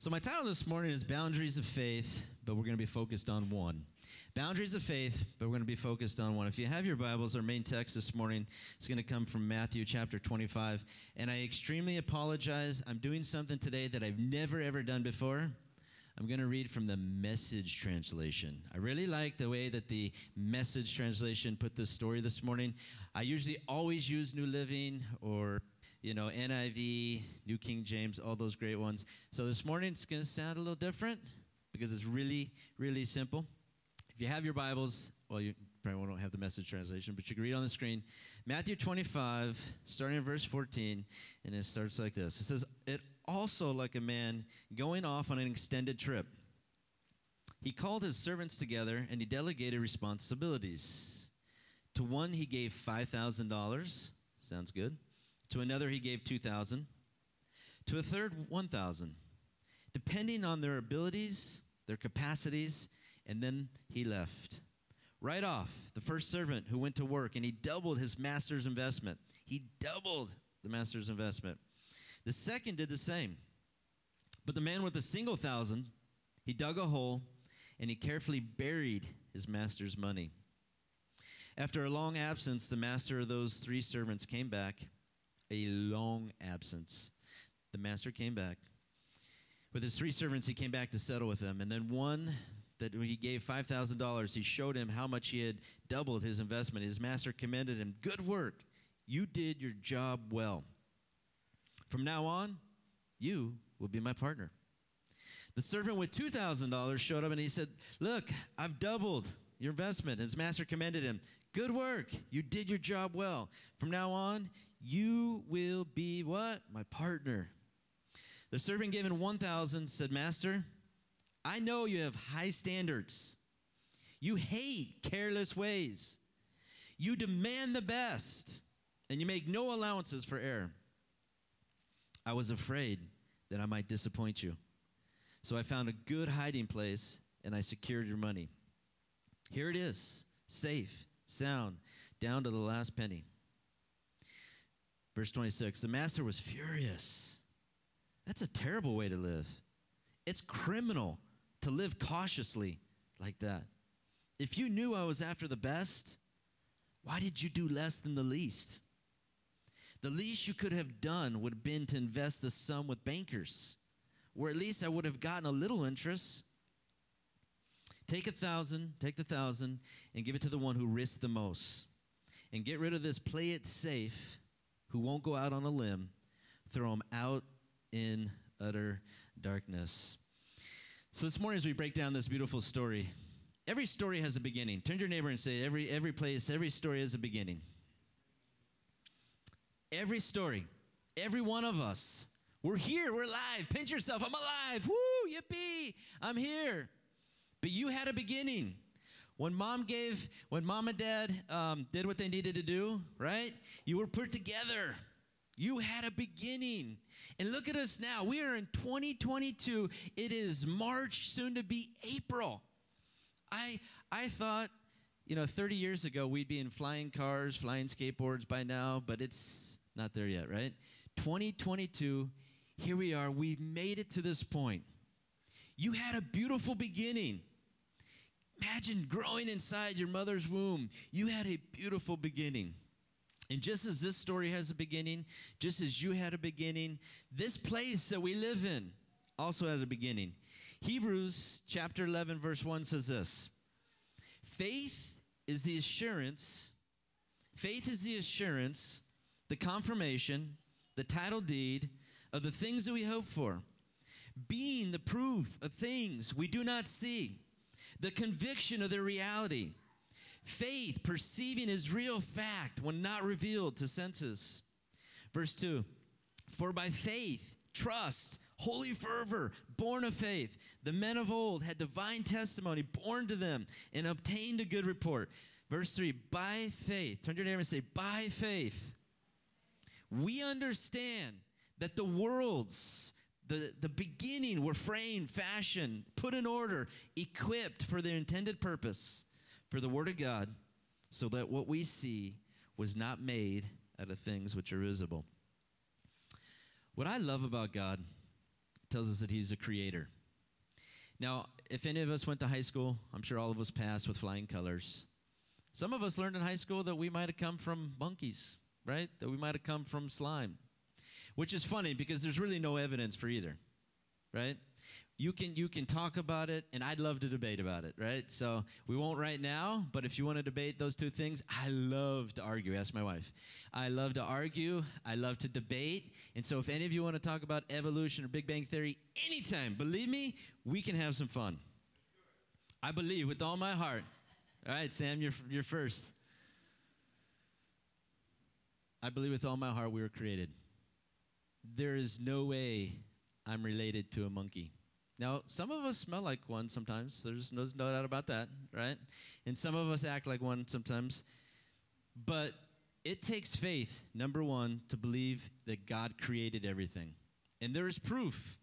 So, my title this morning is Boundaries of Faith, but we're going to be focused on one. Boundaries of Faith, but we're going to be focused on one. If you have your Bibles, our main text this morning is going to come from Matthew chapter 25. And I extremely apologize. I'm doing something today that I've never, ever done before. I'm going to read from the message translation. I really like the way that the message translation put this story this morning. I usually always use New Living or you know, NIV, New King James, all those great ones. So this morning it's going to sound a little different because it's really, really simple. If you have your Bibles, well, you probably won't have the message translation, but you can read on the screen. Matthew 25, starting in verse 14, and it starts like this It says, It also like a man going off on an extended trip. He called his servants together and he delegated responsibilities. To one, he gave $5,000. Sounds good. To another, he gave 2,000. To a third, 1,000, depending on their abilities, their capacities, and then he left. Right off, the first servant who went to work and he doubled his master's investment. He doubled the master's investment. The second did the same. But the man with the single thousand, he dug a hole and he carefully buried his master's money. After a long absence, the master of those three servants came back a long absence. The master came back. With his three servants, he came back to settle with them. And then one that when he gave $5,000, he showed him how much he had doubled his investment. His master commended him Good work. You did your job well. From now on, you will be my partner. The servant with $2,000 showed up and he said, Look, I've doubled your investment. His master commended him. Good work. You did your job well. From now on, you will be what? My partner. The servant given 1,000 said, Master, I know you have high standards. You hate careless ways. You demand the best, and you make no allowances for error. I was afraid that I might disappoint you. So I found a good hiding place and I secured your money. Here it is, safe sound, down to the last penny. Verse 26 The master was furious. That's a terrible way to live. It's criminal to live cautiously like that. If you knew I was after the best, why did you do less than the least? The least you could have done would have been to invest the sum with bankers, where at least I would have gotten a little interest. Take a thousand, take the thousand, and give it to the one who risked the most. And get rid of this play it safe who won't go out on a limb. Throw them out in utter darkness. So this morning, as we break down this beautiful story, every story has a beginning. Turn to your neighbor and say, every, every place, every story has a beginning. Every story, every one of us, we're here, we're alive. Pinch yourself, I'm alive. Woo, yippee, I'm here. But you had a beginning. When mom gave, when mom and dad um, did what they needed to do, right? You were put together. You had a beginning. And look at us now. We are in 2022. It is March, soon to be April. I, I thought, you know, 30 years ago we'd be in flying cars, flying skateboards by now, but it's not there yet, right? 2022, here we are. We've made it to this point. You had a beautiful beginning. Imagine growing inside your mother's womb. You had a beautiful beginning. And just as this story has a beginning, just as you had a beginning, this place that we live in also had a beginning. Hebrews chapter 11, verse 1 says this Faith is the assurance, faith is the assurance, the confirmation, the title deed of the things that we hope for, being the proof of things we do not see the conviction of their reality. Faith, perceiving as real fact when not revealed to senses. Verse 2 For by faith, trust, holy fervor, born of faith, the men of old had divine testimony born to them and obtained a good report. Verse 3 By faith, turn to your neighbor and say, By faith, we understand that the worlds the, the beginning were framed, fashioned, put in order, equipped for their intended purpose, for the Word of God, so that what we see was not made out of things which are visible. What I love about God, tells us that he's a creator. Now, if any of us went to high school, I'm sure all of us passed with flying colors. Some of us learned in high school that we might have come from monkeys, right? That we might have come from slime, which is funny because there's really no evidence for either, right? you can you can talk about it and i'd love to debate about it right? So we won't right now but if you want to debate those two things i love to argue. Ask my wife. I love to argue. I love to debate. And so if any of you want to talk about evolution or big bang theory anytime believe me we can have some fun. I believe with all my heart. All right sam you're, you're first. I believe with all my heart we were created there is no way i'm related to a monkey now, some of us smell like one sometimes. There's no, no doubt about that, right? And some of us act like one sometimes. But it takes faith, number one, to believe that God created everything. And there is proof.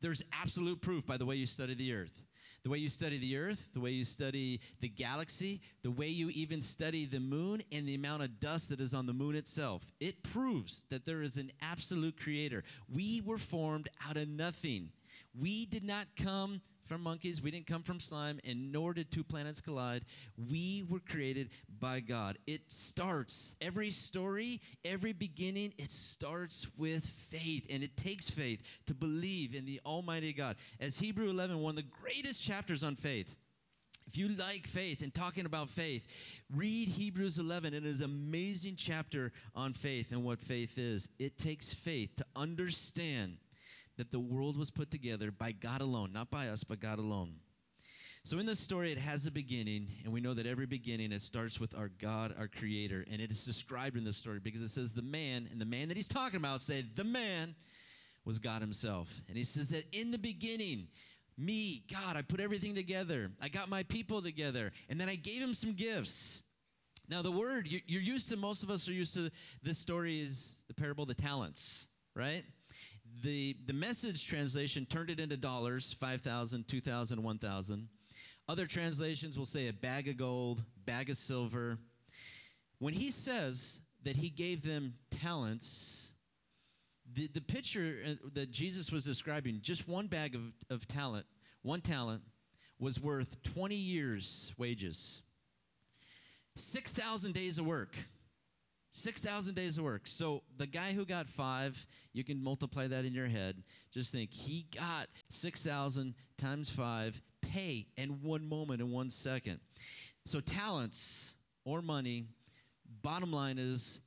There's absolute proof by the way you study the earth. The way you study the earth, the way you study the galaxy, the way you even study the moon and the amount of dust that is on the moon itself. It proves that there is an absolute creator. We were formed out of nothing. We did not come from monkeys, we didn't come from slime, and nor did two planets collide. We were created by God. It starts, every story, every beginning, it starts with faith, and it takes faith to believe in the Almighty God. As Hebrew 11, one of the greatest chapters on faith. If you like faith and talking about faith, read Hebrews 11. It is an amazing chapter on faith and what faith is. It takes faith to understand that the world was put together by God alone, not by us, but God alone. So in this story, it has a beginning, and we know that every beginning it starts with our God, our Creator, and it is described in this story because it says the man, and the man that he's talking about, say the man was God Himself, and He says that in the beginning. Me, God, I put everything together. I got my people together, and then I gave him some gifts. Now, the word you're used to, most of us are used to this story is the parable of the talents, right? The, the message translation turned it into dollars 5,000, 2,000, 1,000. Other translations will say a bag of gold, bag of silver. When he says that he gave them talents, the, the picture uh, that Jesus was describing, just one bag of, of talent, one talent, was worth 20 years' wages. 6,000 days of work. 6,000 days of work. So the guy who got five, you can multiply that in your head. Just think he got 6,000 times five pay in one moment, in one second. So talents or money, bottom line is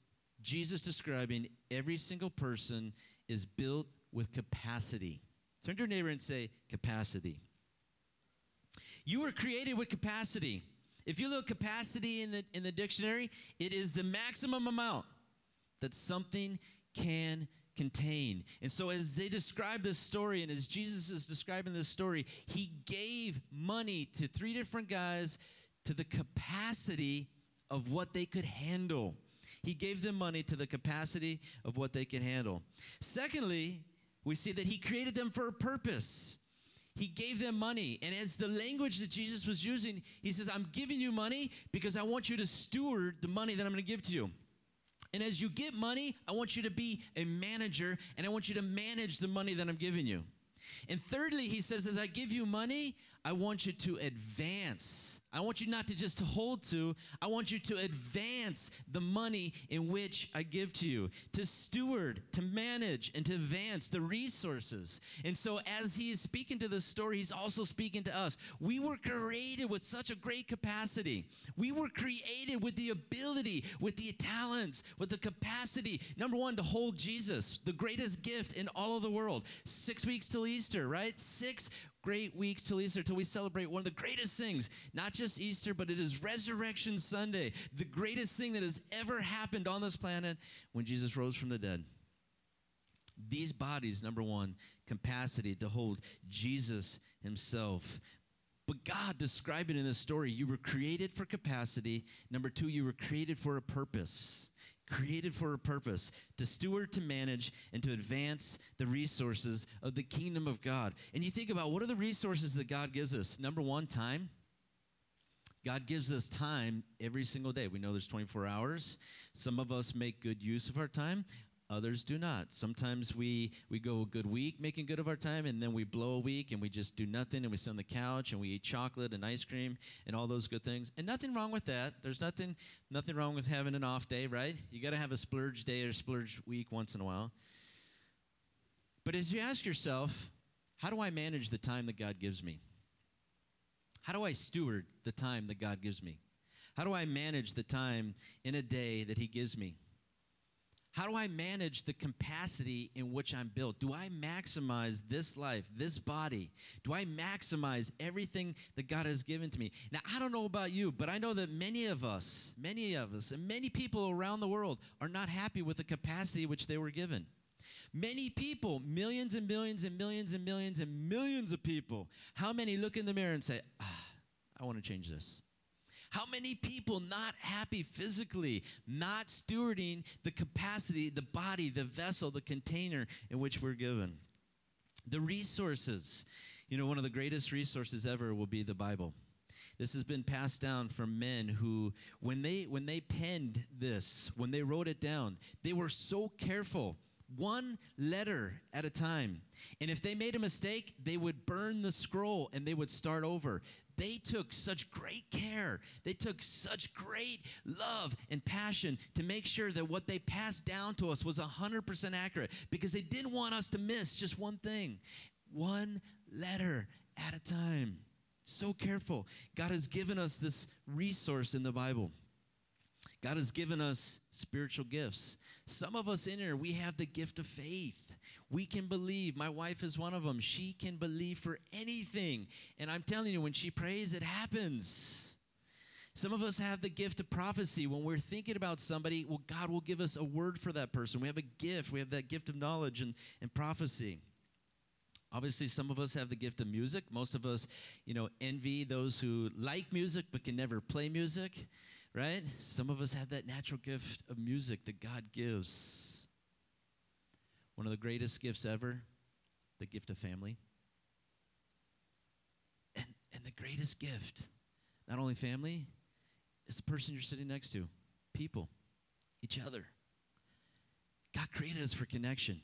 Jesus describing every single person is built with capacity. Turn to your neighbor and say, capacity. You were created with capacity. If you look at capacity in the, in the dictionary, it is the maximum amount that something can contain. And so, as they describe this story, and as Jesus is describing this story, he gave money to three different guys to the capacity of what they could handle. He gave them money to the capacity of what they could handle. Secondly, we see that he created them for a purpose. He gave them money. And as the language that Jesus was using, he says, I'm giving you money because I want you to steward the money that I'm going to give to you. And as you get money, I want you to be a manager and I want you to manage the money that I'm giving you. And thirdly, he says, as I give you money, I want you to advance. I want you not to just hold to, I want you to advance the money in which I give to you, to steward, to manage, and to advance the resources. And so, as he is speaking to this story, he's also speaking to us. We were created with such a great capacity. We were created with the ability, with the talents, with the capacity, number one, to hold Jesus, the greatest gift in all of the world. Six weeks till Easter, right? Six great weeks till Easter, till we celebrate one of the greatest things, not just Easter, but it is Resurrection Sunday, the greatest thing that has ever happened on this planet when Jesus rose from the dead. These bodies, number one, capacity to hold Jesus himself. But God described it in this story. You were created for capacity. Number two, you were created for a purpose created for a purpose to steward, to manage, and to advance the resources of the kingdom of God. And you think about what are the resources that God gives us? Number one, time. God gives us time every single day. We know there's 24 hours. Some of us make good use of our time. Others do not. Sometimes we, we go a good week making good of our time, and then we blow a week and we just do nothing and we sit on the couch and we eat chocolate and ice cream and all those good things. And nothing wrong with that. There's nothing, nothing wrong with having an off day, right? You got to have a splurge day or splurge week once in a while. But as you ask yourself, how do I manage the time that God gives me? How do I steward the time that God gives me? How do I manage the time in a day that He gives me? How do I manage the capacity in which I'm built? Do I maximize this life, this body? Do I maximize everything that God has given to me? Now, I don't know about you, but I know that many of us, many of us, and many people around the world are not happy with the capacity which they were given. Many people, millions and millions and millions and millions and millions of people, how many look in the mirror and say, ah, I want to change this? How many people not happy physically, not stewarding the capacity, the body, the vessel, the container in which we're given? The resources. You know, one of the greatest resources ever will be the Bible. This has been passed down from men who, when they when they penned this, when they wrote it down, they were so careful one letter at a time. And if they made a mistake, they would burn the scroll and they would start over. They took such great care. They took such great love and passion to make sure that what they passed down to us was 100% accurate because they didn't want us to miss just one thing. One letter at a time. So careful. God has given us this resource in the Bible. God has given us spiritual gifts. Some of us in here, we have the gift of faith. We can believe. My wife is one of them. She can believe for anything. And I'm telling you, when she prays, it happens. Some of us have the gift of prophecy. When we're thinking about somebody, well, God will give us a word for that person. We have a gift. We have that gift of knowledge and, and prophecy. Obviously, some of us have the gift of music. Most of us, you know, envy those who like music but can never play music, right? Some of us have that natural gift of music that God gives. One of the greatest gifts ever, the gift of family. And, and the greatest gift, not only family, is the person you're sitting next to, people, each other. God created us for connection.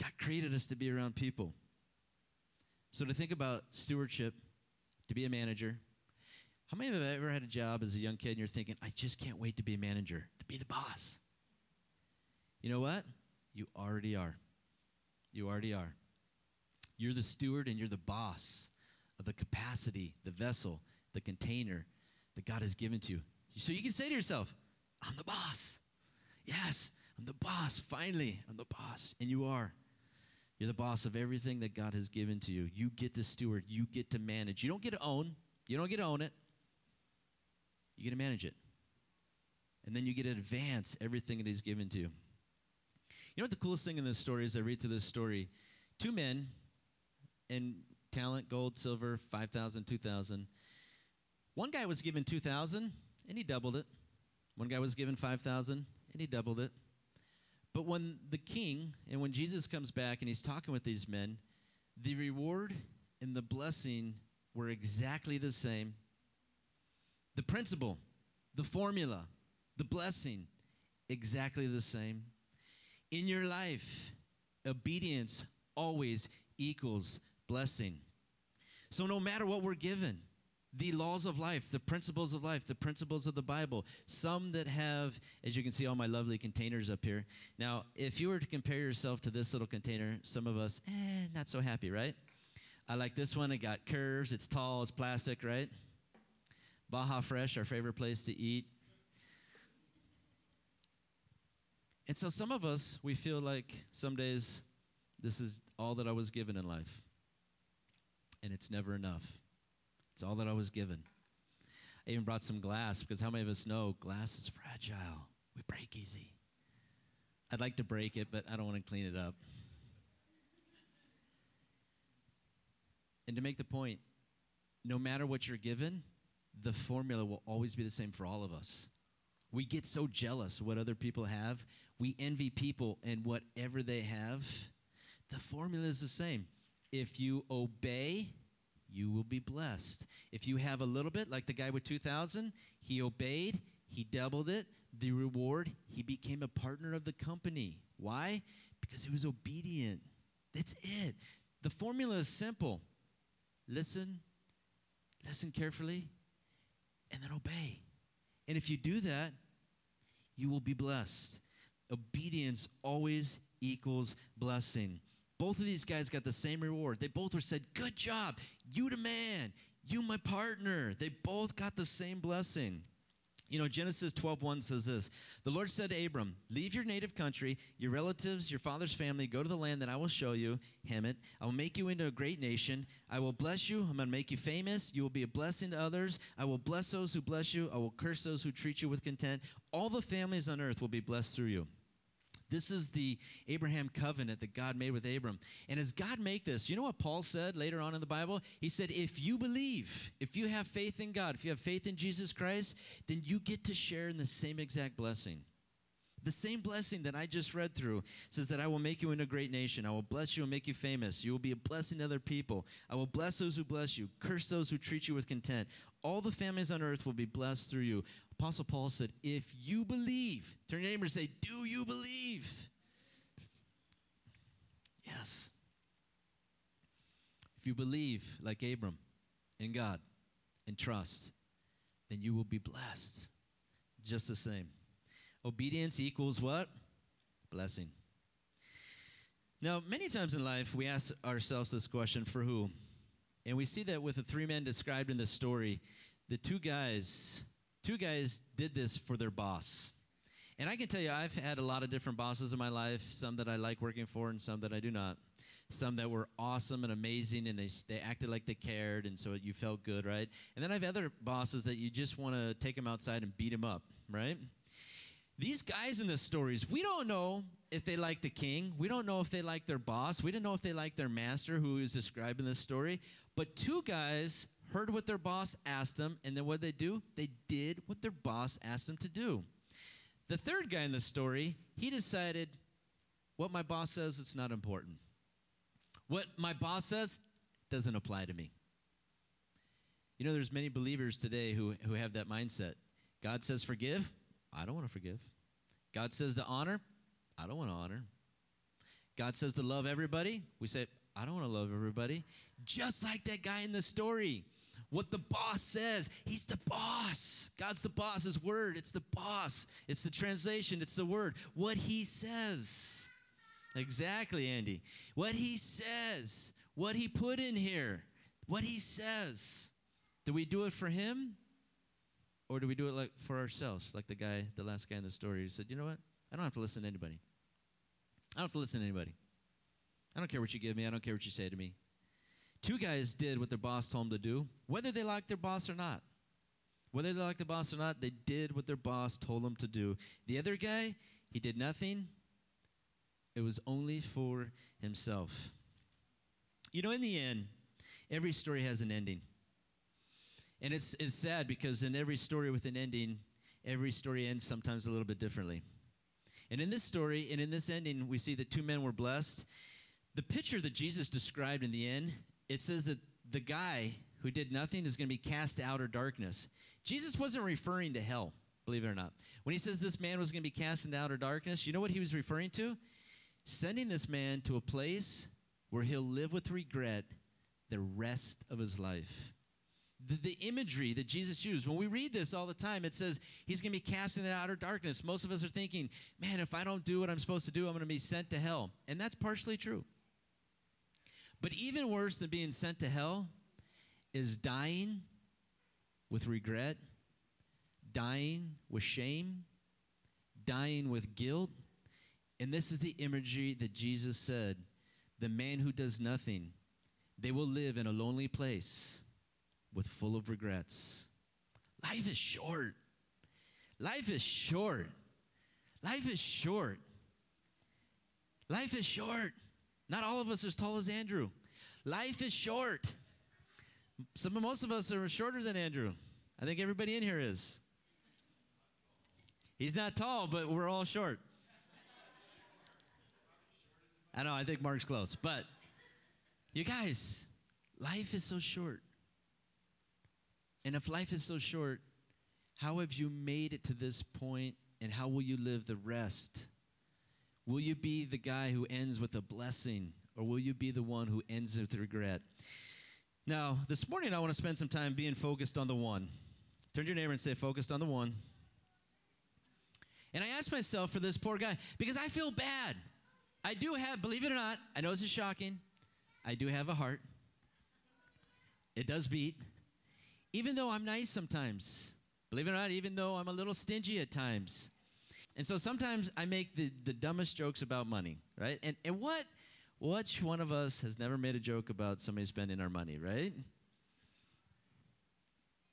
God created us to be around people. So to think about stewardship, to be a manager, how many of you have ever had a job as a young kid and you're thinking, I just can't wait to be a manager, to be the boss? You know what? You already are. You already are. You're the steward and you're the boss of the capacity, the vessel, the container that God has given to you. So you can say to yourself, I'm the boss. Yes, I'm the boss. Finally, I'm the boss. And you are. You're the boss of everything that God has given to you. You get to steward, you get to manage. You don't get to own, you don't get to own it. You get to manage it. And then you get to advance everything that He's given to you. You know what the coolest thing in this story is? I read through this story. Two men in talent, gold, silver, 5,000, 2,000. One guy was given 2,000 and he doubled it. One guy was given 5,000 and he doubled it. But when the king and when Jesus comes back and he's talking with these men, the reward and the blessing were exactly the same. The principle, the formula, the blessing, exactly the same in your life, obedience always equals blessing. So, no matter what we're given, the laws of life, the principles of life, the principles of the Bible, some that have, as you can see, all my lovely containers up here. Now, if you were to compare yourself to this little container, some of us, eh, not so happy, right? I like this one. It got curves, it's tall, it's plastic, right? Baja Fresh, our favorite place to eat. And so some of us, we feel like some days this is all that I was given in life. And it's never enough. It's all that I was given. I even brought some glass because how many of us know glass is fragile? We break easy. I'd like to break it, but I don't want to clean it up. And to make the point, no matter what you're given, the formula will always be the same for all of us. We get so jealous what other people have. We envy people and whatever they have. The formula is the same. If you obey, you will be blessed. If you have a little bit, like the guy with 2,000, he obeyed, he doubled it. The reward, he became a partner of the company. Why? Because he was obedient. That's it. The formula is simple listen, listen carefully, and then obey. And if you do that, you will be blessed. Obedience always equals blessing. Both of these guys got the same reward. They both were said, Good job. You the man. You my partner. They both got the same blessing. You know, Genesis 12:1 says this. The Lord said to Abram, Leave your native country, your relatives, your father's family, go to the land that I will show you, Hemet. I will make you into a great nation. I will bless you. I'm going to make you famous. You will be a blessing to others. I will bless those who bless you. I will curse those who treat you with contempt. All the families on earth will be blessed through you. This is the Abraham covenant that God made with Abram. And as God make this, you know what Paul said later on in the Bible? He said, if you believe, if you have faith in God, if you have faith in Jesus Christ, then you get to share in the same exact blessing. The same blessing that I just read through says that I will make you into a great nation. I will bless you and make you famous. You will be a blessing to other people. I will bless those who bless you, curse those who treat you with contempt. All the families on earth will be blessed through you. Apostle Paul said, If you believe, turn your neighbor and say, Do you believe? Yes. If you believe, like Abram, in God and trust, then you will be blessed just the same. Obedience equals what? Blessing. Now, many times in life, we ask ourselves this question for who? And we see that with the three men described in this story, the two guys, two guys did this for their boss. And I can tell you, I've had a lot of different bosses in my life, some that I like working for and some that I do not. Some that were awesome and amazing and they, they acted like they cared and so you felt good, right? And then I have other bosses that you just want to take them outside and beat them up, right? These guys in the stories, we don't know if they like the king. We don't know if they like their boss. We don't know if they like their master who is described in this story. But two guys heard what their boss asked them, and then what they do? They did what their boss asked them to do. The third guy in the story, he decided, what my boss says, it's not important. What my boss says doesn't apply to me. You know, there's many believers today who, who have that mindset. God says forgive, I don't want to forgive. God says to honor, I don't want to honor. God says to love everybody, we say, I don't want to love everybody. Just like that guy in the story. What the boss says, he's the boss. God's the boss. His word, it's the boss. It's the translation, it's the word. What he says. Exactly, Andy. What he says, what he put in here, what he says. Do we do it for him? Or do we do it like for ourselves, like the guy, the last guy in the story who said, you know what? I don't have to listen to anybody. I don't have to listen to anybody. I don't care what you give me. I don't care what you say to me. Two guys did what their boss told them to do, whether they liked their boss or not. Whether they liked the boss or not, they did what their boss told them to do. The other guy, he did nothing. It was only for himself. You know, in the end, every story has an ending. And it's, it's sad because in every story with an ending, every story ends sometimes a little bit differently. And in this story and in this ending, we see that two men were blessed. The picture that Jesus described in the end, it says that the guy who did nothing is going to be cast out of darkness. Jesus wasn't referring to hell, believe it or not. When he says this man was going to be cast into outer darkness, you know what he was referring to? Sending this man to a place where he'll live with regret the rest of his life the, the, imagery that Jesus used. When we read this all the time, it says he's going to be cast into outer darkness. Most of us are thinking, man, if I don't do what I'm supposed to do, I'm going to be sent to hell. And that's partially true. But even worse than being sent to hell is dying with regret, dying with shame, dying with guilt. And this is the imagery that Jesus said the man who does nothing, they will live in a lonely place with full of regrets. Life is short. Life is short. Life is short. Life is short. Not all of us are as tall as Andrew. Life is short. Some most of us are shorter than Andrew. I think everybody in here is. He's not tall, but we're all short. I know, I think Mark's close. But you guys, life is so short. And if life is so short, how have you made it to this point and how will you live the rest? Will you be the guy who ends with a blessing, or will you be the one who ends with regret? Now, this morning I want to spend some time being focused on the one. Turn to your neighbor and say, focused on the one. And I asked myself for this poor guy because I feel bad. I do have, believe it or not, I know this is shocking, I do have a heart. It does beat. Even though I'm nice sometimes, believe it or not, even though I'm a little stingy at times. And so sometimes I make the, the dumbest jokes about money, right? And, and what, which one of us has never made a joke about somebody spending our money, right?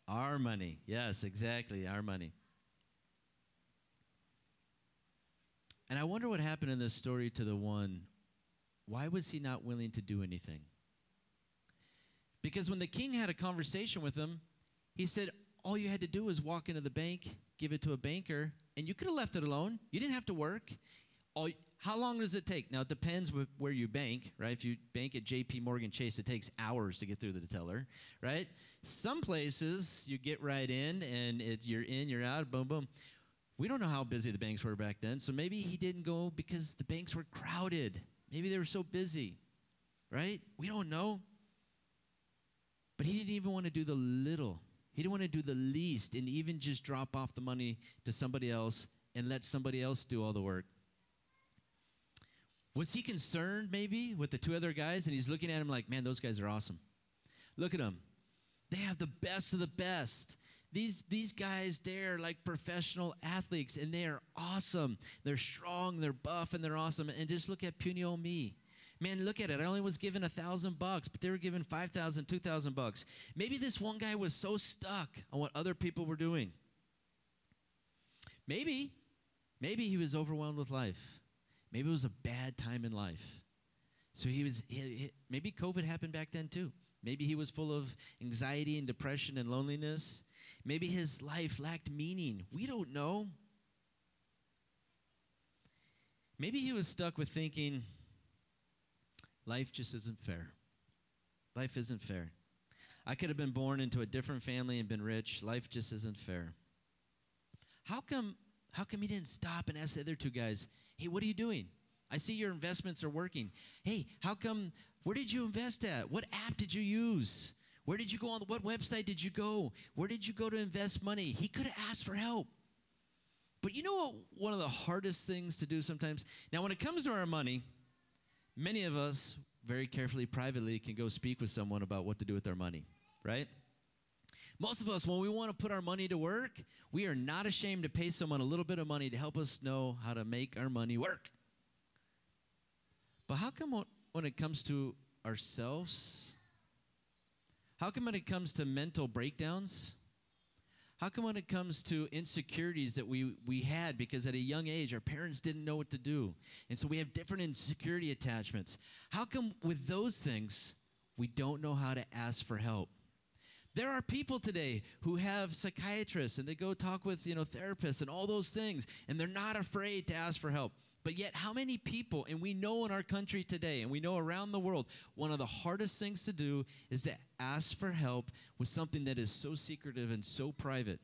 Our money. Yes, exactly, our money. And I wonder what happened in this story to the one. Why was he not willing to do anything? Because when the king had a conversation with him, he said, All you had to do was walk into the bank, give it to a banker, and you could have left it alone. You didn't have to work. All, how long does it take? Now, it depends where you bank, right? If you bank at JP Morgan Chase, it takes hours to get through the teller, right? Some places you get right in and it's, you're in, you're out, boom, boom. We don't know how busy the banks were back then, so maybe he didn't go because the banks were crowded. Maybe they were so busy, right? We don't know. But he didn't even want to do the little. He didn't want to do the least and even just drop off the money to somebody else and let somebody else do all the work. Was he concerned maybe with the two other guys and he's looking at him like, man, those guys are awesome. Look at them. They have the best of the best. These, these guys, they're like professional athletes and they are awesome. They're strong, they're buff, and they're awesome. And just look at puny old me. Man, look at it. I only was given a thousand bucks, but they were given five thousand, two thousand bucks. Maybe this one guy was so stuck on what other people were doing. Maybe, maybe he was overwhelmed with life. Maybe it was a bad time in life. So he was, he, he, maybe COVID happened back then too. Maybe he was full of anxiety and depression and loneliness. Maybe his life lacked meaning. We don't know. Maybe he was stuck with thinking, life just isn't fair. Life isn't fair. I could have been born into a different family and been rich. Life just isn't fair. How come how come he didn't stop and ask the other two guys, "Hey, what are you doing? I see your investments are working. Hey, how come where did you invest at? What app did you use? Where did you go on what website did you go? Where did you go to invest money? He could have asked for help. But you know what one of the hardest things to do sometimes? Now when it comes to our money, many of us very carefully privately can go speak with someone about what to do with our money, right? Most of us, when we want to put our money to work, we are not ashamed to pay someone a little bit of money to help us know how to make our money work. But how come when it comes to ourselves, how come when it comes to mental breakdowns, how come when it comes to insecurities that we, we had because at a young age our parents didn't know what to do? And so we have different insecurity attachments. How come with those things we don't know how to ask for help? There are people today who have psychiatrists and they go talk with, you know, therapists and all those things and they're not afraid to ask for help. But yet, how many people, and we know in our country today, and we know around the world, one of the hardest things to do is to ask for help with something that is so secretive and so private.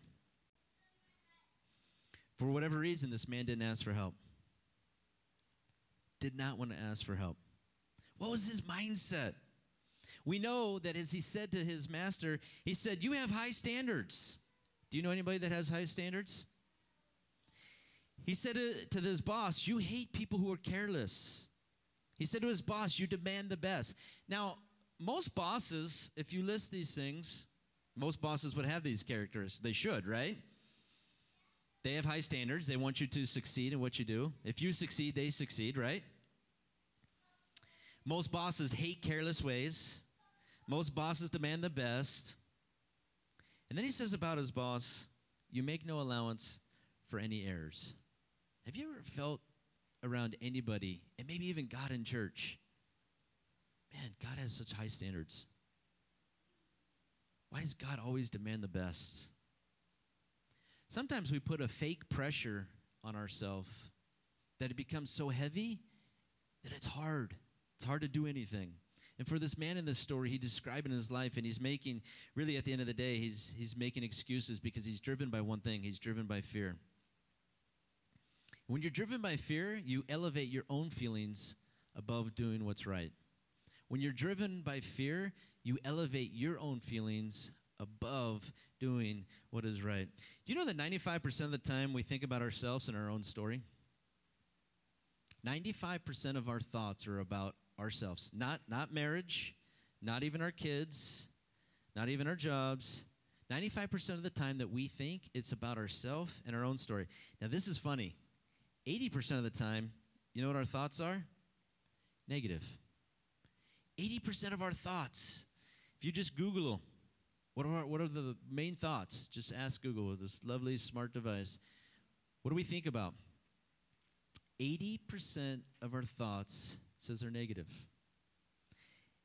For whatever reason, this man didn't ask for help. Did not want to ask for help. What was his mindset? We know that as he said to his master, he said, You have high standards. Do you know anybody that has high standards? He said to, his boss, You hate people who are careless. He said to his boss, You demand the best. Now, most bosses, if you list these things, most bosses would have these characters. They should, right? They have high standards. They want you to succeed in what you do. If you succeed, they succeed, right? Most bosses hate careless ways. Most bosses demand the best. And then he says about his boss, You make no allowance for any errors. Have you ever felt around anybody, and maybe even God in church? Man, God has such high standards. Why does God always demand the best? Sometimes we put a fake pressure on ourselves that it becomes so heavy that it's hard. It's hard to do anything. And for this man in this story, he's describing his life, and he's making, really at the end of the day, he's, he's making excuses because he's driven by one thing he's driven by fear. When you're driven by fear, you elevate your own feelings above doing what's right. When you're driven by fear, you elevate your own feelings above doing what is right. Do you know that 95% of the time we think about ourselves and our own story? 95% of our thoughts are about ourselves, not, not marriage, not even our kids, not even our jobs. 95% of the time that we think it's about ourselves and our own story. Now, this is funny. 80% of the time, you know what our thoughts are? Negative. 80% of our thoughts, if you just Google what are, what are the main thoughts? Just ask Google with this lovely smart device. What do we think about? 80% of our thoughts says they're negative.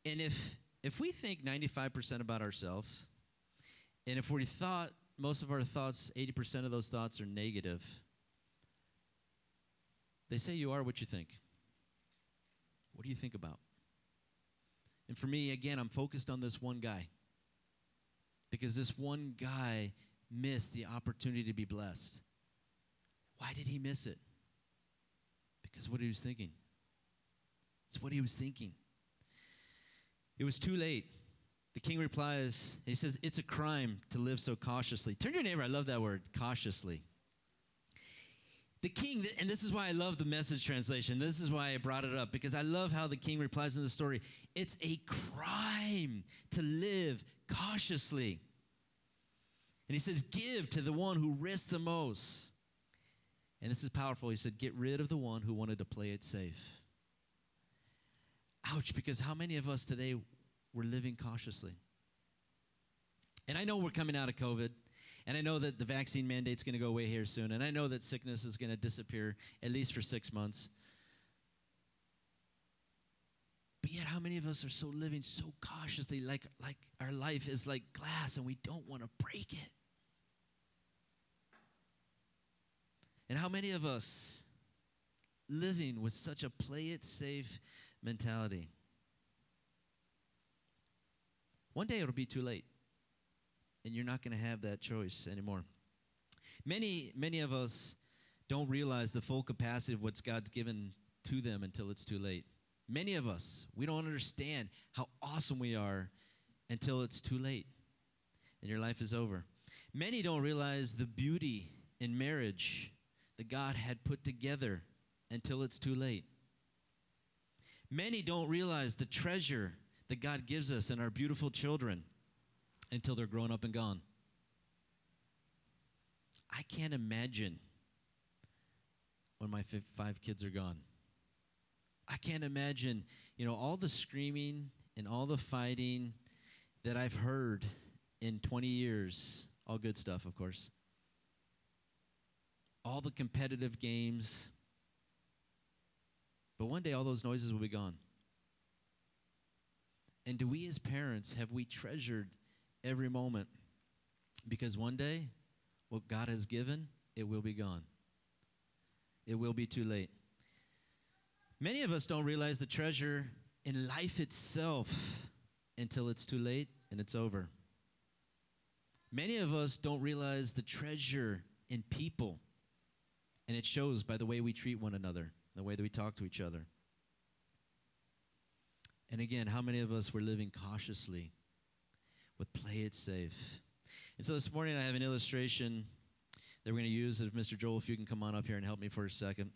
And if if we think 95% about ourselves, and if we thought most of our thoughts, 80% of those thoughts are negative, they say you are what you think. What do you think about? And for me, again, I'm focused on this one guy. Because this one guy missed the opportunity to be blessed. Why did he miss it? Because what he was thinking. It's what he was thinking. It was too late. The king replies, he says, It's a crime to live so cautiously. Turn to your neighbor, I love that word, cautiously. The king, and this is why I love the message translation. This is why I brought it up, because I love how the king replies in the story. It's a crime to live cautiously. And he says, Give to the one who risks the most. And this is powerful. He said, Get rid of the one who wanted to play it safe. Ouch, because how many of us today were living cautiously? And I know we're coming out of COVID, and I know that the vaccine mandate's going to go away here soon, and I know that sickness is going to disappear at least for six months. But yet, how many of us are so living so cautiously, like, like our life is like glass and we don't want to break it? And how many of us living with such a play it safe mentality. One day it'll be too late, and you're not going to have that choice anymore. Many, many of us don't realize the full capacity of what God's given to them until it's too late. Many of us, we don't understand how awesome we are until it's too late and your life is over. Many don't realize the beauty in marriage that God had put together until it's too late. Many don't realize the treasure that God gives us in our beautiful children until they're grown up and gone. I can't imagine when my five kids are gone. I can't imagine, you know, all the screaming and all the fighting that I've heard in 20 years. All good stuff, of course. All the competitive games, but one day all those noises will be gone. And do we as parents, have we treasured every moment? Because one day, what God has given, it will be gone. It will be too late. Many of us don't realize the treasure in life itself until it's too late and it's over. Many of us don't realize the treasure in people, and it shows by the way we treat one another the way that we talk to each other. And again, how many of us were living cautiously with play it safe? And so this morning I have an illustration that we're going to use. If Mr. Joel, if you can come on up here and help me for a second.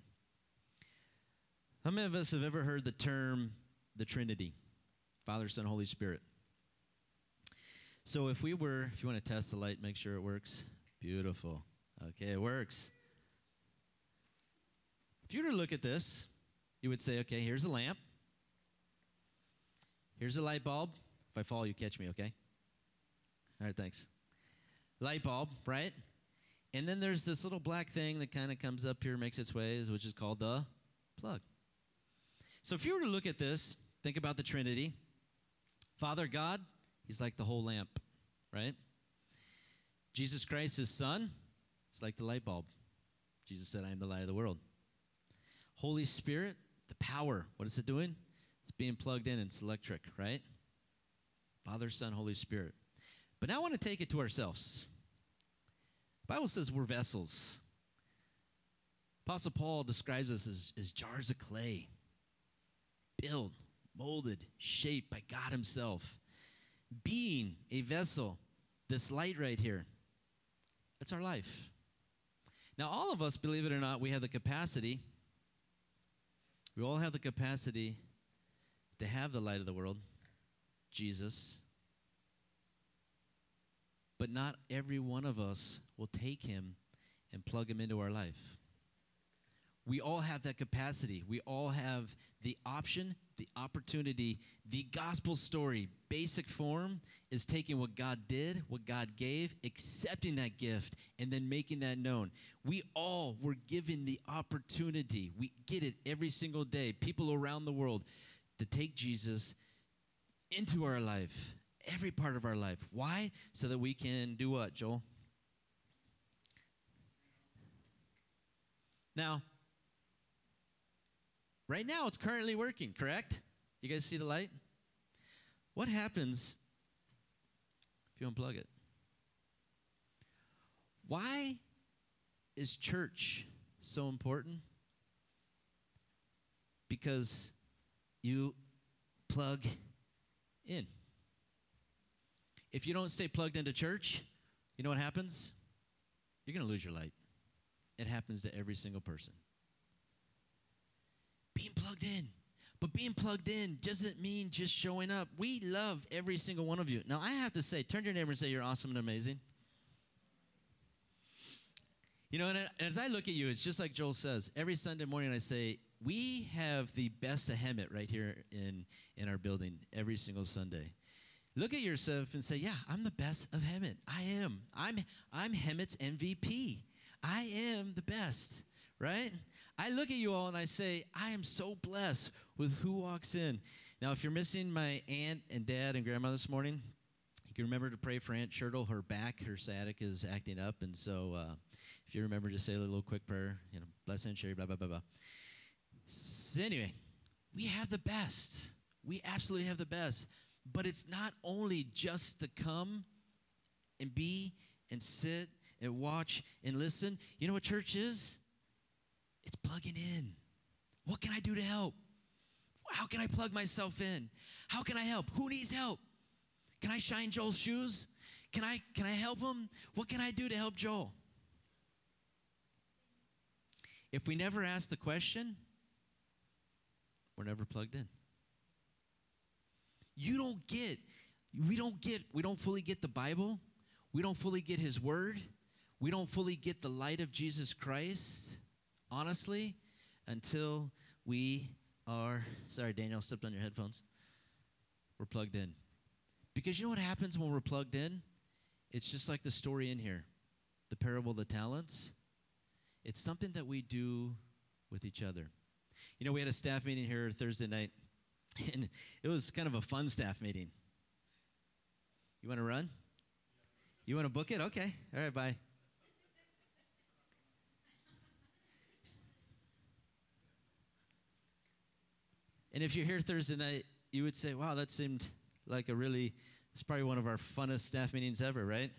How many of us have ever heard the term the Trinity? Father, Son, Holy Spirit. So if we were, if you want to test the light, make sure it works. Beautiful. Okay, it works. If you were to look at this, you would say, okay, here's a lamp. Here's a light bulb. If I fall, you catch me, okay? All right, thanks. Light bulb, right? And then there's this little black thing that kind of comes up here, makes its way, which is called the plug. So if you were to look at this, think about the Trinity. Father God, he's like the whole lamp, right? Jesus Christ, his son, he's like the light bulb. Jesus said, I am the light of the world. Holy Spirit, the power, what is it doing? It's being plugged in, it's electric, right? Father, Son, Holy Spirit. But now I want to take it to ourselves. The Bible says we're vessels. Apostle Paul describes us as, as jars of clay, built, molded, shaped by God Himself. Being a vessel, this light right here, it's our life. Now, all of us, believe it or not, we have the capacity, we all have the capacity to have the light of the world, Jesus. But not every one of us will take him and plug him into our life. We all have that capacity. We all have the option, the opportunity. The gospel story, basic form, is taking what God did, what God gave, accepting that gift, and then making that known. We all were given the opportunity. We get it every single day. People around the world to take Jesus into our life, every part of our life. Why? So that we can do what, Joel? Now, right now it's currently working, correct? You guys see the light? What happens if you unplug it? Why is church so important? Because you plug in. If you don't stay plugged into church, you know what happens? You're going to lose your light. It happens to every single person. Being plugged in. But being plugged in doesn't mean just showing up. We love every single one of you. Now, I have to say, turn to your neighbor and say, You're awesome and amazing. You know, and as I look at you, it's just like Joel says. Every Sunday morning, I say, we have the best Hemet right here in, in our building every single Sunday. Look at yourself and say, Yeah, I'm the best of Hemet. I am. I'm, I'm Hemet's MVP. I am the best, right? I look at you all and I say, I am so blessed with who walks in. Now, if you're missing my aunt and dad and grandma this morning, you can remember to pray for Aunt Shirtle. Her back, her sciatica is acting up. And so uh, if you remember, just say a little quick prayer, you know, bless Aunt Sherry, blah, blah, blah, blah. So anyway, we have the best. We absolutely have the best. But it's not only just to come and be and sit and watch and listen. You know what church is? It's plugging in. What can I do to help? How can I plug myself in? How can I help? Who needs help? Can I shine Joel's shoes? Can I can I help him? What can I do to help Joel? If we never ask the question, we're never plugged in. You don't get, we don't get, we don't fully get the Bible. We don't fully get His Word. We don't fully get the light of Jesus Christ, honestly, until we are, sorry, Daniel, stepped on your headphones. We're plugged in. Because you know what happens when we're plugged in? It's just like the story in here the parable of the talents. It's something that we do with each other. You know, we had a staff meeting here Thursday night, and it was kind of a fun staff meeting. You want to run? You want to book it? Okay. All right, bye. And if you're here Thursday night, you would say, wow, that seemed like a really, it's probably one of our funnest staff meetings ever, right?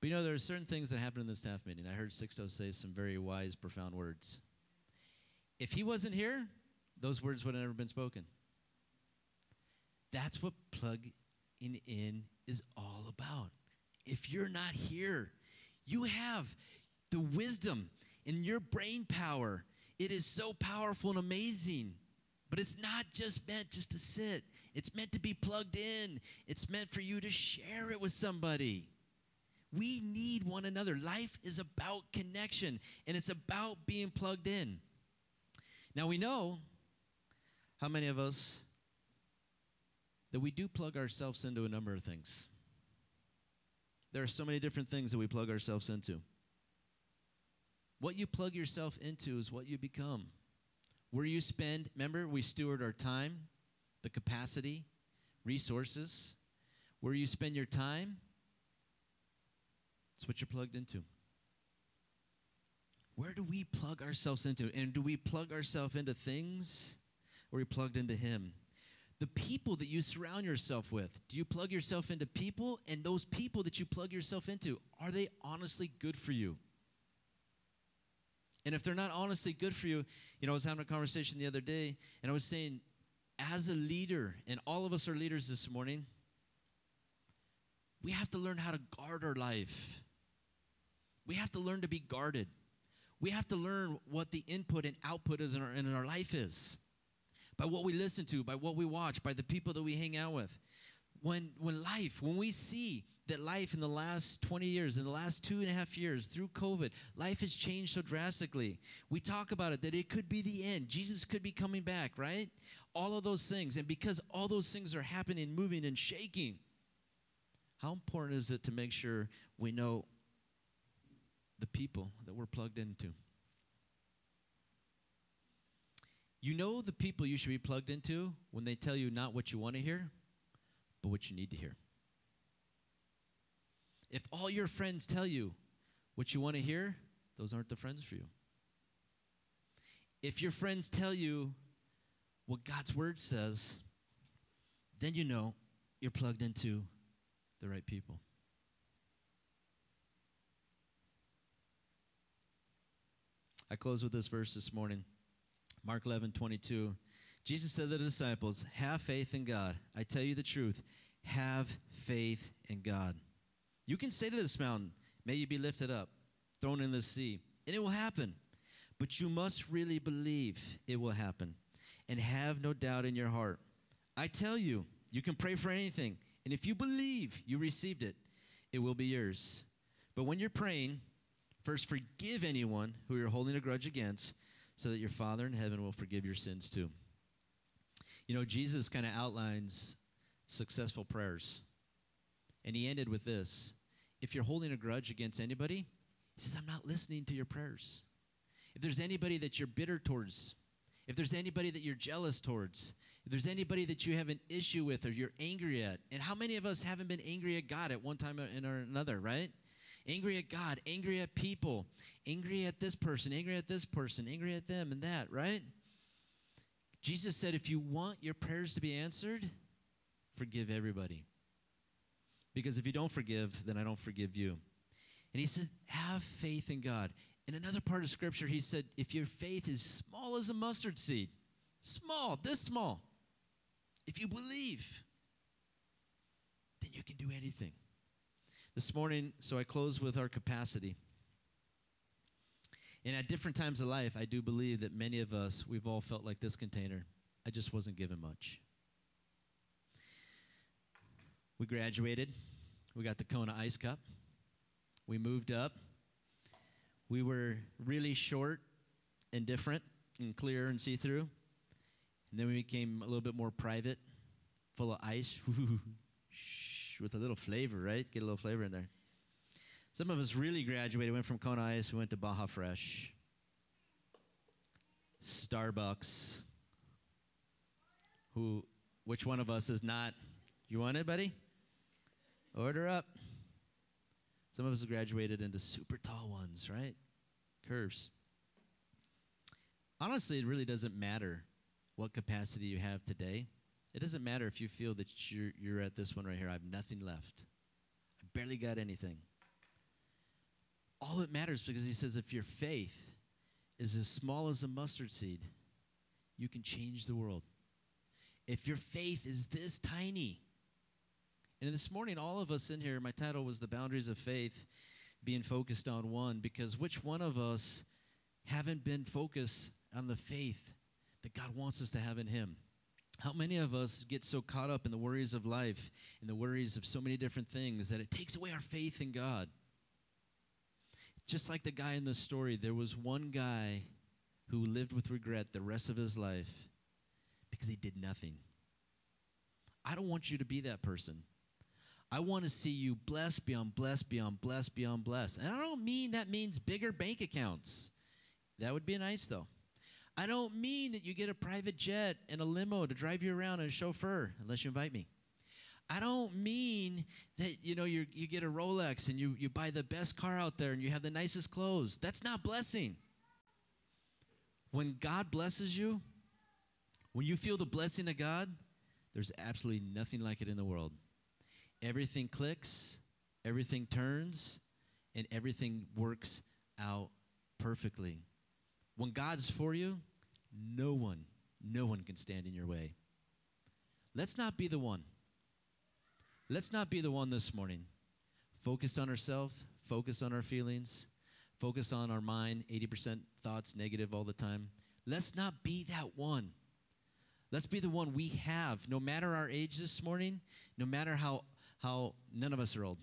But you know, there are certain things that happen in the staff meeting. I heard Sixto say some very wise, profound words. If he wasn't here, those words would have never been spoken. That's what plugging in is all about. If you're not here, you have the wisdom in your brain power. It is so powerful and amazing. But it's not just meant just to sit. It's meant to be plugged in. It's meant for you to share it with somebody. We need one another. Life is about connection and it's about being plugged in. Now we know how many of us that we do plug ourselves into a number of things. There are so many different things that we plug ourselves into. What you plug yourself into is what you become. Where you spend, remember, we steward our time, the capacity, resources. Where you spend your time it's what you're plugged into. Where do we plug ourselves into? And do we plug ourselves into things or are we plugged into Him? the people that you surround yourself with. Do you plug yourself into people? And those people that you plug yourself into, are they honestly good for you? And if they're not honestly good for you, you know, I was having a conversation the other day and I was saying, as a leader, and all of us are leaders this morning, we have to learn how to guard our life. We have to learn to be guarded. We have to learn what the input and output is in our, in our life is by what we listen to, by what we watch, by the people that we hang out with. When, when life, when we see that life in the last 20 years, in the last two and a half years, through COVID, life has changed so drastically. We talk about it that it could be the end. Jesus could be coming back, right? All of those things. And because all those things are happening, moving, and shaking, how important is it to make sure we know the people that we're plugged into? You know the people you should be plugged into when they tell you not what you want to hear, but what you need to hear. If all your friends tell you what you want to hear, those aren't the friends for you. If your friends tell you what God's word says, then you know you're plugged into the right people. I close with this verse this morning. Mark 11, 22. Jesus said to the disciples, Have faith in God. I tell you the truth. Have faith in God. You can say to this mountain, May you be lifted up, thrown in the sea, and it will happen. But you must really believe it will happen and have no doubt in your heart. I tell you, you can pray for anything, and if you believe you received it, it will be yours. But when you're praying, first forgive anyone who you're holding a grudge against, so that your Father in heaven will forgive your sins too. You know, Jesus kind of outlines successful prayers. And he ended with this If you're holding a grudge against anybody, he says, I'm not listening to your prayers. If there's anybody that you're bitter towards, if there's anybody that you're jealous towards, if there's anybody that you have an issue with or you're angry at, and how many of us haven't been angry at God at one time or another, right? Angry at God, angry at people, angry at this person, angry at this person, angry at them and that, right? Jesus said, if you want your prayers to be answered, forgive everybody. Because if you don't forgive, then I don't forgive you. And he said, have faith in God. In another part of scripture, he said, if your faith is small as a mustard seed, small, this small, if you believe, then you can do anything. This morning, so I close with our capacity. And at different times of life, I do believe that many of us, we've all felt like this container. I just wasn't given much. We graduated. We got the Kona Ice Cup. We moved up. We were really short and different and clear and see through. And then we became a little bit more private, full of ice, with a little flavor, right? Get a little flavor in there. Some of us really graduated, went from Kona Ice, we went to Baja Fresh, Starbucks. Who, which one of us is not? You want it, buddy? Order up. Some of us graduated into super tall ones, right? Curves. Honestly, it really doesn't matter what capacity you have today. It doesn't matter if you feel that you're, you're at this one right here. I have nothing left. I barely got anything. All it matters because he says if your faith is as small as a mustard seed, you can change the world. If your faith is this tiny, and this morning, all of us in here, my title was The Boundaries of Faith, being focused on one, because which one of us haven't been focused on the faith that God wants us to have in Him? How many of us get so caught up in the worries of life and the worries of so many different things that it takes away our faith in God? Just like the guy in the story, there was one guy who lived with regret the rest of his life because he did nothing. I don't want you to be that person. I want to see you blessed beyond blessed beyond blessed beyond blessed. And I don't mean that means bigger bank accounts. That would be nice though. I don't mean that you get a private jet and a limo to drive you around and a chauffeur, unless you invite me. I don't mean that you know you you get a Rolex and you you buy the best car out there and you have the nicest clothes. That's not blessing. When God blesses you, when you feel the blessing of God, There's absolutely nothing like it in the world. Everything clicks, everything turns, and everything works out perfectly. When God's for you, no one, no one can stand in your way. Let's not be the one. Let's not be the one this morning. Focus on ourselves, focus on our feelings, focus on our mind, 80% thoughts negative all the time. Let's not be that one. Let's be the one we have, no matter our age this morning, no matter how, how none of us are old.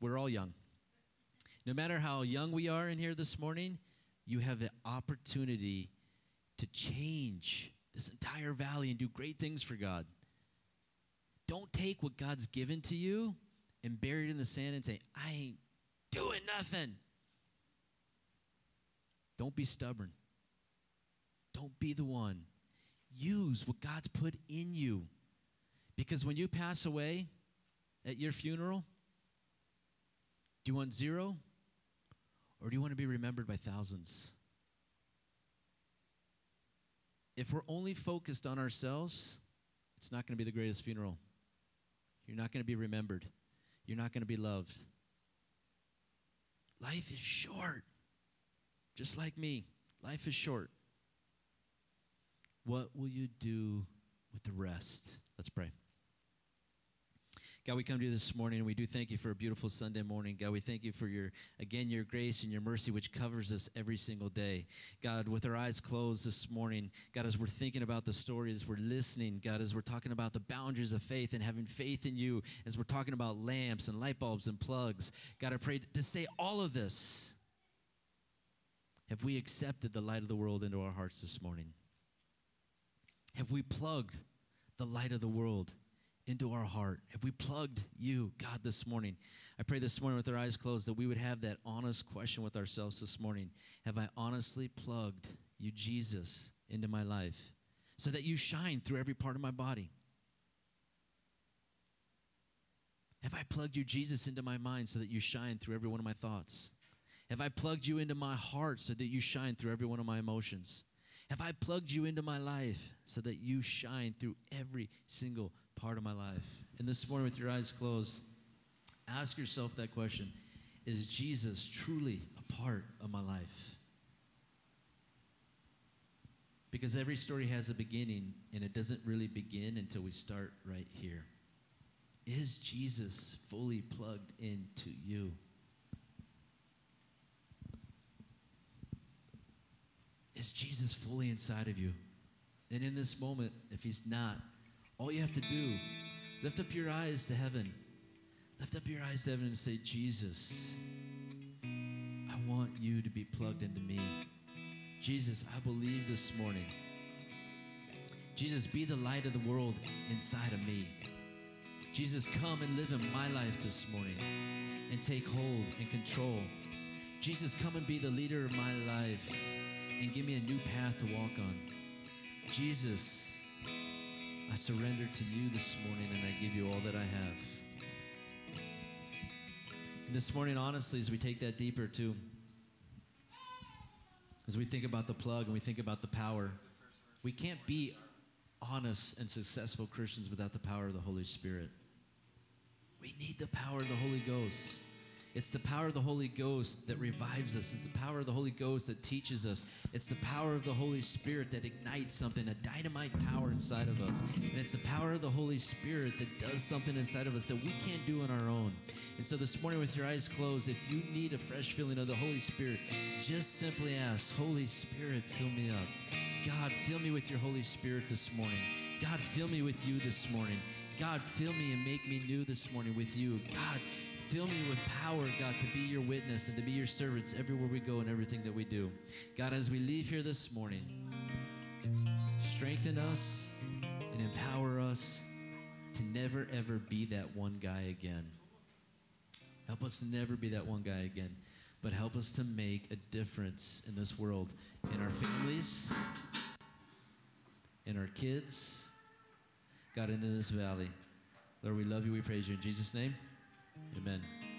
We're all young. No matter how young we are in here this morning, you have the opportunity to change this entire valley and do great things for God. Don't take what God's given to you and bury it in the sand and say, I ain't doing nothing. Don't be stubborn. Don't be the one. Use what God's put in you. Because when you pass away at your funeral, do you want zero or do you want to be remembered by thousands? If we're only focused on ourselves, it's not going to be the greatest funeral. You're not going to be remembered. You're not going to be loved. Life is short. Just like me, life is short. What will you do with the rest? Let's pray. God, we come to you this morning and we do thank you for a beautiful Sunday morning. God, we thank you for your, again, your grace and your mercy, which covers us every single day. God, with our eyes closed this morning, God, as we're thinking about the story, as we're listening, God, as we're talking about the boundaries of faith and having faith in you, as we're talking about lamps and light bulbs and plugs, God, I pray to say all of this. Have we accepted the light of the world into our hearts this morning? Have we plugged the light of the world into our heart? Have we plugged you, God, this morning? I pray this morning with our eyes closed that we would have that honest question with ourselves this morning. Have I honestly plugged you, Jesus, into my life so that you shine through every part of my body? Have I plugged you, Jesus, into my mind so that you shine through every one of my thoughts? Have I plugged you into my heart so that you shine through every one of my emotions? Have I plugged you into my life so that you shine through every single part of my life? And this morning, with your eyes closed, ask yourself that question Is Jesus truly a part of my life? Because every story has a beginning, and it doesn't really begin until we start right here. Is Jesus fully plugged into you? Is Jesus fully inside of you? And in this moment, if he's not, all you have to do, lift up your eyes to heaven. Lift up your eyes to heaven and say, Jesus, I want you to be plugged into me. Jesus, I believe this morning. Jesus, be the light of the world inside of me. Jesus, come and live in my life this morning and take hold and control. Jesus, come and be the leader of my life and give me a new path to walk on. Jesus, I surrender to you this morning and I give you all that I have. And this morning, honestly, as we take that deeper too, as we think about the plug and we think about the power, we can't be honest and successful Christians without the power of the Holy Spirit. We need the power of the Holy Ghost. It's the power of the Holy Ghost that revives us. It's the power of the Holy Ghost that teaches us. It's the power of the Holy Spirit that ignites something, a dynamite power inside of us. And it's the power of the Holy Spirit that does something inside of us that we can't do on our own. And so this morning, with your eyes closed, if you need a fresh feeling of the Holy Spirit, just simply ask, Holy Spirit, fill me up. God, fill me with your Holy Spirit this morning. God, fill me with you this morning. God, fill me and make me new this morning with you. God, Fill me with power, God, to be your witness and to be your servants everywhere we go and everything that we do. God, as we leave here this morning, strengthen us and empower us to never, ever be that one guy again. Help us never be that one guy again, but help us to make a difference in this world, in our families, in our kids, God, into this valley. Lord, we love you. We praise you. In Jesus' name. Amen.